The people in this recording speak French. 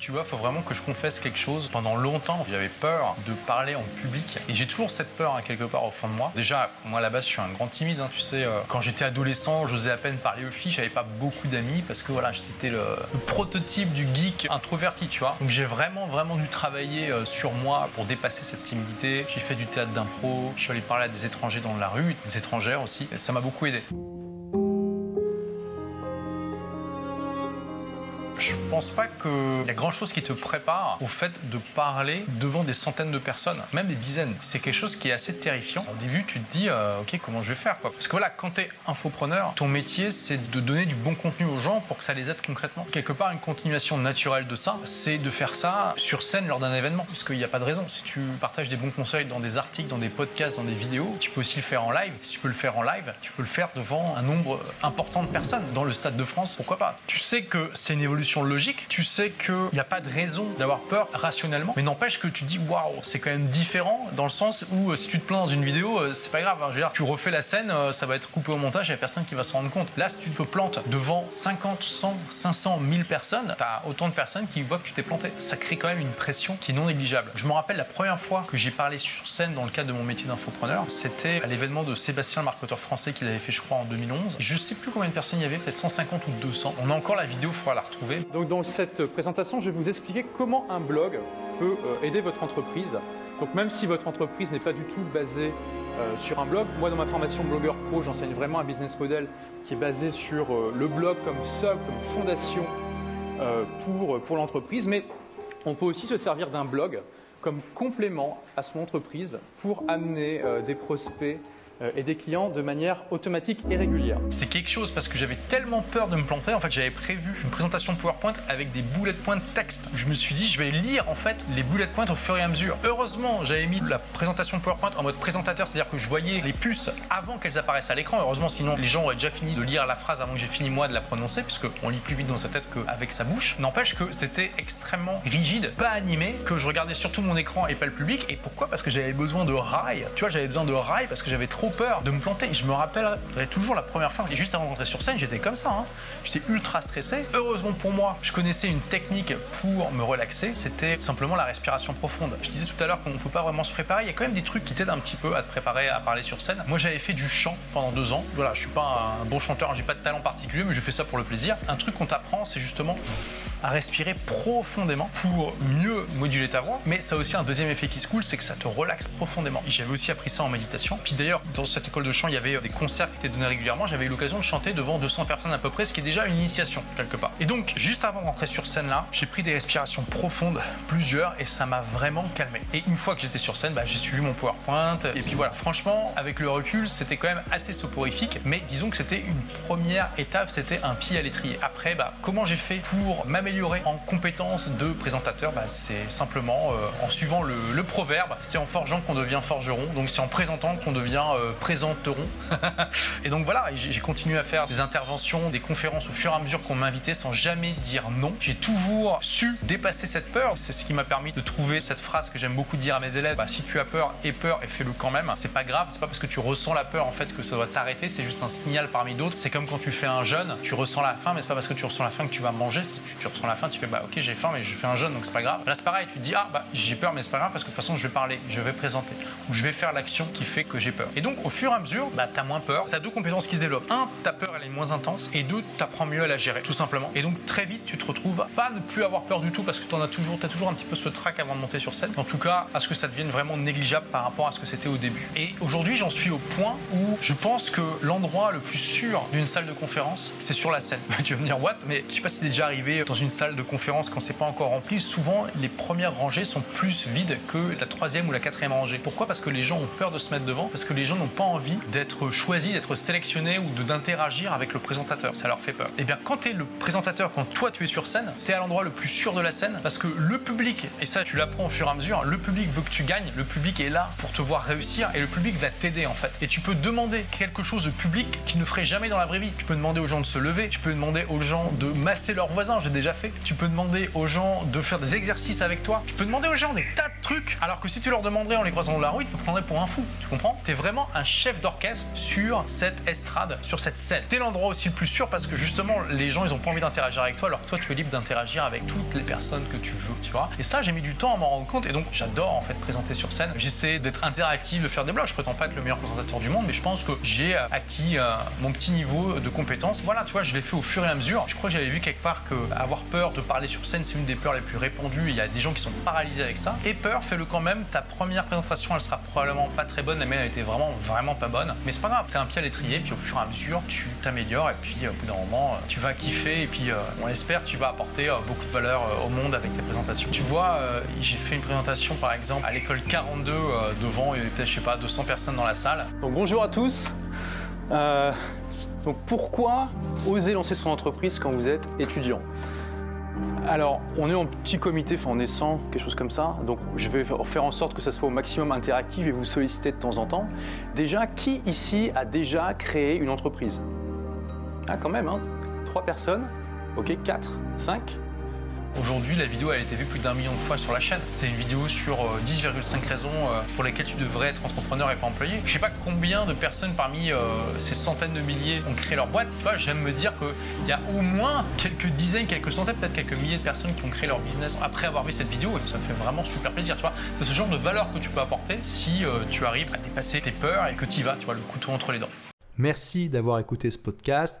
Tu vois, faut vraiment que je confesse quelque chose. Pendant longtemps, j'avais peur de parler en public. Et j'ai toujours cette peur, hein, quelque part, au fond de moi. Déjà, moi, à la base, je suis un grand timide. hein, tu sais, euh, quand j'étais adolescent, j'osais à peine parler aux filles. J'avais pas beaucoup d'amis parce que voilà, j'étais le, le prototype du geek introverti, tu vois. Donc j'ai vraiment, vraiment dû travailler euh, sur moi pour dépasser cette timidité. J'ai fait du théâtre d'impro. Je suis allé parler à des étrangers dans la rue, des étrangères aussi. Et ça m'a beaucoup aidé. Je pense pas qu'il y a grand chose qui te prépare au fait de parler devant des centaines de personnes, même des dizaines. C'est quelque chose qui est assez terrifiant. Au début, tu te dis, euh, ok, comment je vais faire quoi? Parce que voilà, quand tu es infopreneur, ton métier, c'est de donner du bon contenu aux gens pour que ça les aide concrètement. Quelque part, une continuation naturelle de ça, c'est de faire ça sur scène lors d'un événement. Parce qu'il n'y a pas de raison. Si tu partages des bons conseils dans des articles, dans des podcasts, dans des vidéos, tu peux aussi le faire en live. Si tu peux le faire en live, tu peux le faire devant un nombre important de personnes. Dans le Stade de France, pourquoi pas? Tu sais que c'est une évolution logique. Tu sais qu'il n'y a pas de raison d'avoir peur rationnellement. Mais n'empêche que tu dis waouh, c'est quand même différent dans le sens où euh, si tu te plains dans une vidéo, euh, c'est pas grave. hein. Je veux dire, tu refais la scène, euh, ça va être coupé au montage, il n'y a personne qui va s'en rendre compte. Là, si tu te plantes devant 50, 100, 500, 1000 personnes, tu as autant de personnes qui voient que tu t'es planté. Ça crée quand même une pression qui est non négligeable. Je me rappelle la première fois que j'ai parlé sur scène dans le cadre de mon métier d'infopreneur, c'était à l'événement de Sébastien, le marketeur français, qu'il avait fait, je crois, en 2011. Et je sais plus combien de personnes il y avait, peut-être 150 ou 200. On a encore la vidéo, il faudra la retrouver. Donc dans cette présentation, je vais vous expliquer comment un blog peut euh, aider votre entreprise. Donc même si votre entreprise n'est pas du tout basée euh, sur un blog, moi dans ma formation blogueur pro, j'enseigne vraiment un business model qui est basé sur euh, le blog comme socle, comme fondation pour, l'entreprise, mais on peut aussi se servir d'un blog comme complément à son entreprise pour amener des prospects et des clients de manière automatique et régulière. C'est quelque chose parce que j'avais tellement peur de me planter. En fait, j'avais prévu une présentation PowerPoint avec des bullet points texte. Je me suis dit, je vais lire en fait les bullet points au fur et à mesure. Heureusement, j'avais mis la présentation PowerPoint en mode présentateur, c'est-à-dire que je voyais les puces avant qu'elles apparaissent à l'écran. Heureusement, sinon les gens auraient déjà fini de lire la phrase avant que j'ai fini moi de la prononcer, puisqu'on lit plus vite dans sa tête qu'avec sa bouche. N'empêche que c'était extrêmement rigide, pas animé, que je regardais surtout mon écran et pas le public. Et pourquoi? Parce que j'avais besoin de rails. Tu vois, j'avais besoin de rails parce que j'avais trop peur de me planter. Je me rappellerai toujours la première fois, juste avant d'entrer sur scène, j'étais comme ça. hein. J'étais ultra stressé. Heureusement pour moi, je connaissais une technique pour me relaxer. C'était simplement la respiration profonde. Je disais tout à l'heure qu'on ne peut pas vraiment se préparer. Il y a quand même des trucs qui t'aident un petit peu à te préparer à parler sur scène. Moi, j'avais fait du chant pendant deux ans. Voilà, je suis pas un bon chanteur, j'ai pas de talent particulier, mais je fais ça pour le plaisir. Un truc qu'on t'apprend, c'est justement à respirer profondément pour mieux moduler ta voix. Mais ça a aussi un deuxième effet qui se coule, c'est que ça te relaxe profondément. J'avais aussi appris ça en méditation. Puis d'ailleurs, dans cette école de chant, il y avait des concerts qui étaient donnés régulièrement. J'avais eu l'occasion de chanter devant 200 personnes à peu près, ce qui est déjà une initiation quelque part. Et donc, juste avant d'entrer sur scène là, j'ai pris des respirations profondes, plusieurs, et ça m'a vraiment calmé. Et une fois que j'étais sur scène, bah, j'ai suivi mon PowerPoint. Et puis voilà, franchement, avec le recul, c'était quand même assez soporifique. Mais disons que c'était une première étape, c'était un pied à l'étrier. Après, bah, comment j'ai fait pour m'améliorer en compétences de présentateur? Bah, C'est simplement euh, en suivant le, proverbe, c'est en forgeant qu'on devient forgeron, donc c'est en présentant qu'on devient euh, présenteron. et donc voilà, j'ai continué à faire des interventions, des conférences au fur et à mesure qu'on m'invitait sans jamais dire non. J'ai toujours su dépasser cette peur. C'est ce qui m'a permis de trouver cette phrase que j'aime beaucoup dire à mes élèves. Bah, si tu as peur, aie peur et fais-le quand même. C'est pas grave, c'est pas parce que tu ressens la peur en fait que ça doit t'arrêter, c'est juste un signal parmi d'autres. C'est comme quand tu fais un jeûne, tu ressens la faim, mais c'est pas parce que tu ressens la faim que tu vas manger. Si tu, tu ressens la faim, tu fais bah ok j'ai faim mais je fais un jeûne donc c'est pas grave. Là c'est pareil, tu te dis ah bah j'ai peur mais c'est pas grave parce que de toute façon je vais parler, je vais présenter ou je vais faire l'action qui fait que j'ai peur. Et donc au fur et à mesure, bah t'as moins peur, t'as deux compétences qui se développent. Un, ta peur elle est moins intense et deux, t'apprends mieux à la gérer tout simplement. Et donc très vite tu te retrouves à pas ne plus avoir peur du tout parce que t'en as toujours, t'as toujours un petit peu ce trac avant de monter sur scène. En tout cas à ce que ça devienne vraiment négligeable par rapport à ce que c'était au début. Et aujourd'hui j'en suis au point où je pense que l'endroit le plus sûr d'une salle de conférence c'est sur la scène. tu vas me dire what? Mais je sais pas si t'es déjà arrivé dans une salle de conférence quand c'est pas encore rempli. Souvent les premières rangées sont plus vides que la troisième ou la quatrième rangée. Pourquoi? Parce que les gens ont peur de se mettre devant, parce que les gens n'ont pas envie d'être choisis, d'être sélectionnés ou de- avec le présentateur. Ça leur fait peur. Et bien quand tu es le présentateur, quand toi tu es sur scène, tu es à l'endroit le plus sûr de la scène parce que le public, et ça tu l'apprends au fur et à mesure, le public veut que tu gagnes, le public est là pour te voir réussir et le public va t'aider en fait. Et tu peux demander quelque chose au public qu'il ne ferait jamais dans la vraie vie. Tu peux demander aux gens de se lever, tu peux demander aux gens de masser leurs voisins, j'ai déjà fait. Tu peux demander aux gens de faire des exercices avec toi. Tu peux demander aux gens des tas de trucs. Alors que si tu leur demanderais en les croisant dans la rue, ils te prendraient pour un fou. Tu comprends? T'es vraiment un chef d'orchestre sur cette estrade, sur cette scène. T'es l'endroit aussi le plus sûr parce que justement, les gens, ils ont pas envie d'interagir avec toi, alors que toi, tu es libre d'interagir avec toutes les personnes que tu veux, tu vois. Et ça, j'ai mis du temps à m'en rendre compte, et donc j'adore en fait présenter sur scène. J'essaie d'être interactif, de faire des blogs. Je prétends pas être le meilleur présentateur du monde, mais je pense que j'ai euh, acquis euh, mon petit niveau de compétence. Voilà, tu vois, je l'ai fait au fur et à mesure. Je crois que j'avais vu quelque part que avoir peur de parler sur scène, c'est une des peurs les plus répandues. Il y a des gens qui sont paralysés avec ça. Et peur, fais-le quand même. Ta première présentation, elle sera probablement pas très bonne. La mienne a été vraiment, vraiment pas bonne. Mais c'est pas grave. C'est un pied à l'étrier. Puis au fur et à mesure, tu Et puis au bout d'un moment, tu vas kiffer. Et puis on espère, tu vas apporter beaucoup de valeur au monde avec tes présentations. Tu vois, j'ai fait une présentation par exemple à l'école 42 devant, il y avait peut-être, je sais pas, 200 personnes dans la salle. Donc bonjour à tous. Euh, donc pourquoi oser lancer son entreprise quand vous êtes étudiant? Alors, on est en petit comité, enfin on est 100, quelque chose comme ça. Donc, je vais faire en sorte que ça soit au maximum interactif et vous solliciter de temps en temps. Déjà, qui ici a déjà créé une entreprise? Ah, quand même, hein Trois personnes Ok, 4, 5 Aujourd'hui, la vidéo a été vue plus d'un million de fois sur la chaîne. C'est une vidéo sur 10,5 euh, raisons euh, pour lesquelles tu devrais être entrepreneur et pas employé. Je sais pas combien de personnes parmi euh, ces centaines de milliers ont créé leur boîte. Tu vois, j'aime me dire qu'il y a au moins quelques dizaines, quelques centaines, peut-être quelques milliers de personnes qui ont créé leur business après avoir vu cette vidéo et ça me fait vraiment super plaisir. Tu vois, c'est ce genre de valeur que tu peux apporter si tu arrives à dépasser tes peurs et que tu y vas, tu vois, le couteau entre les dents. Merci d'avoir écouté ce podcast.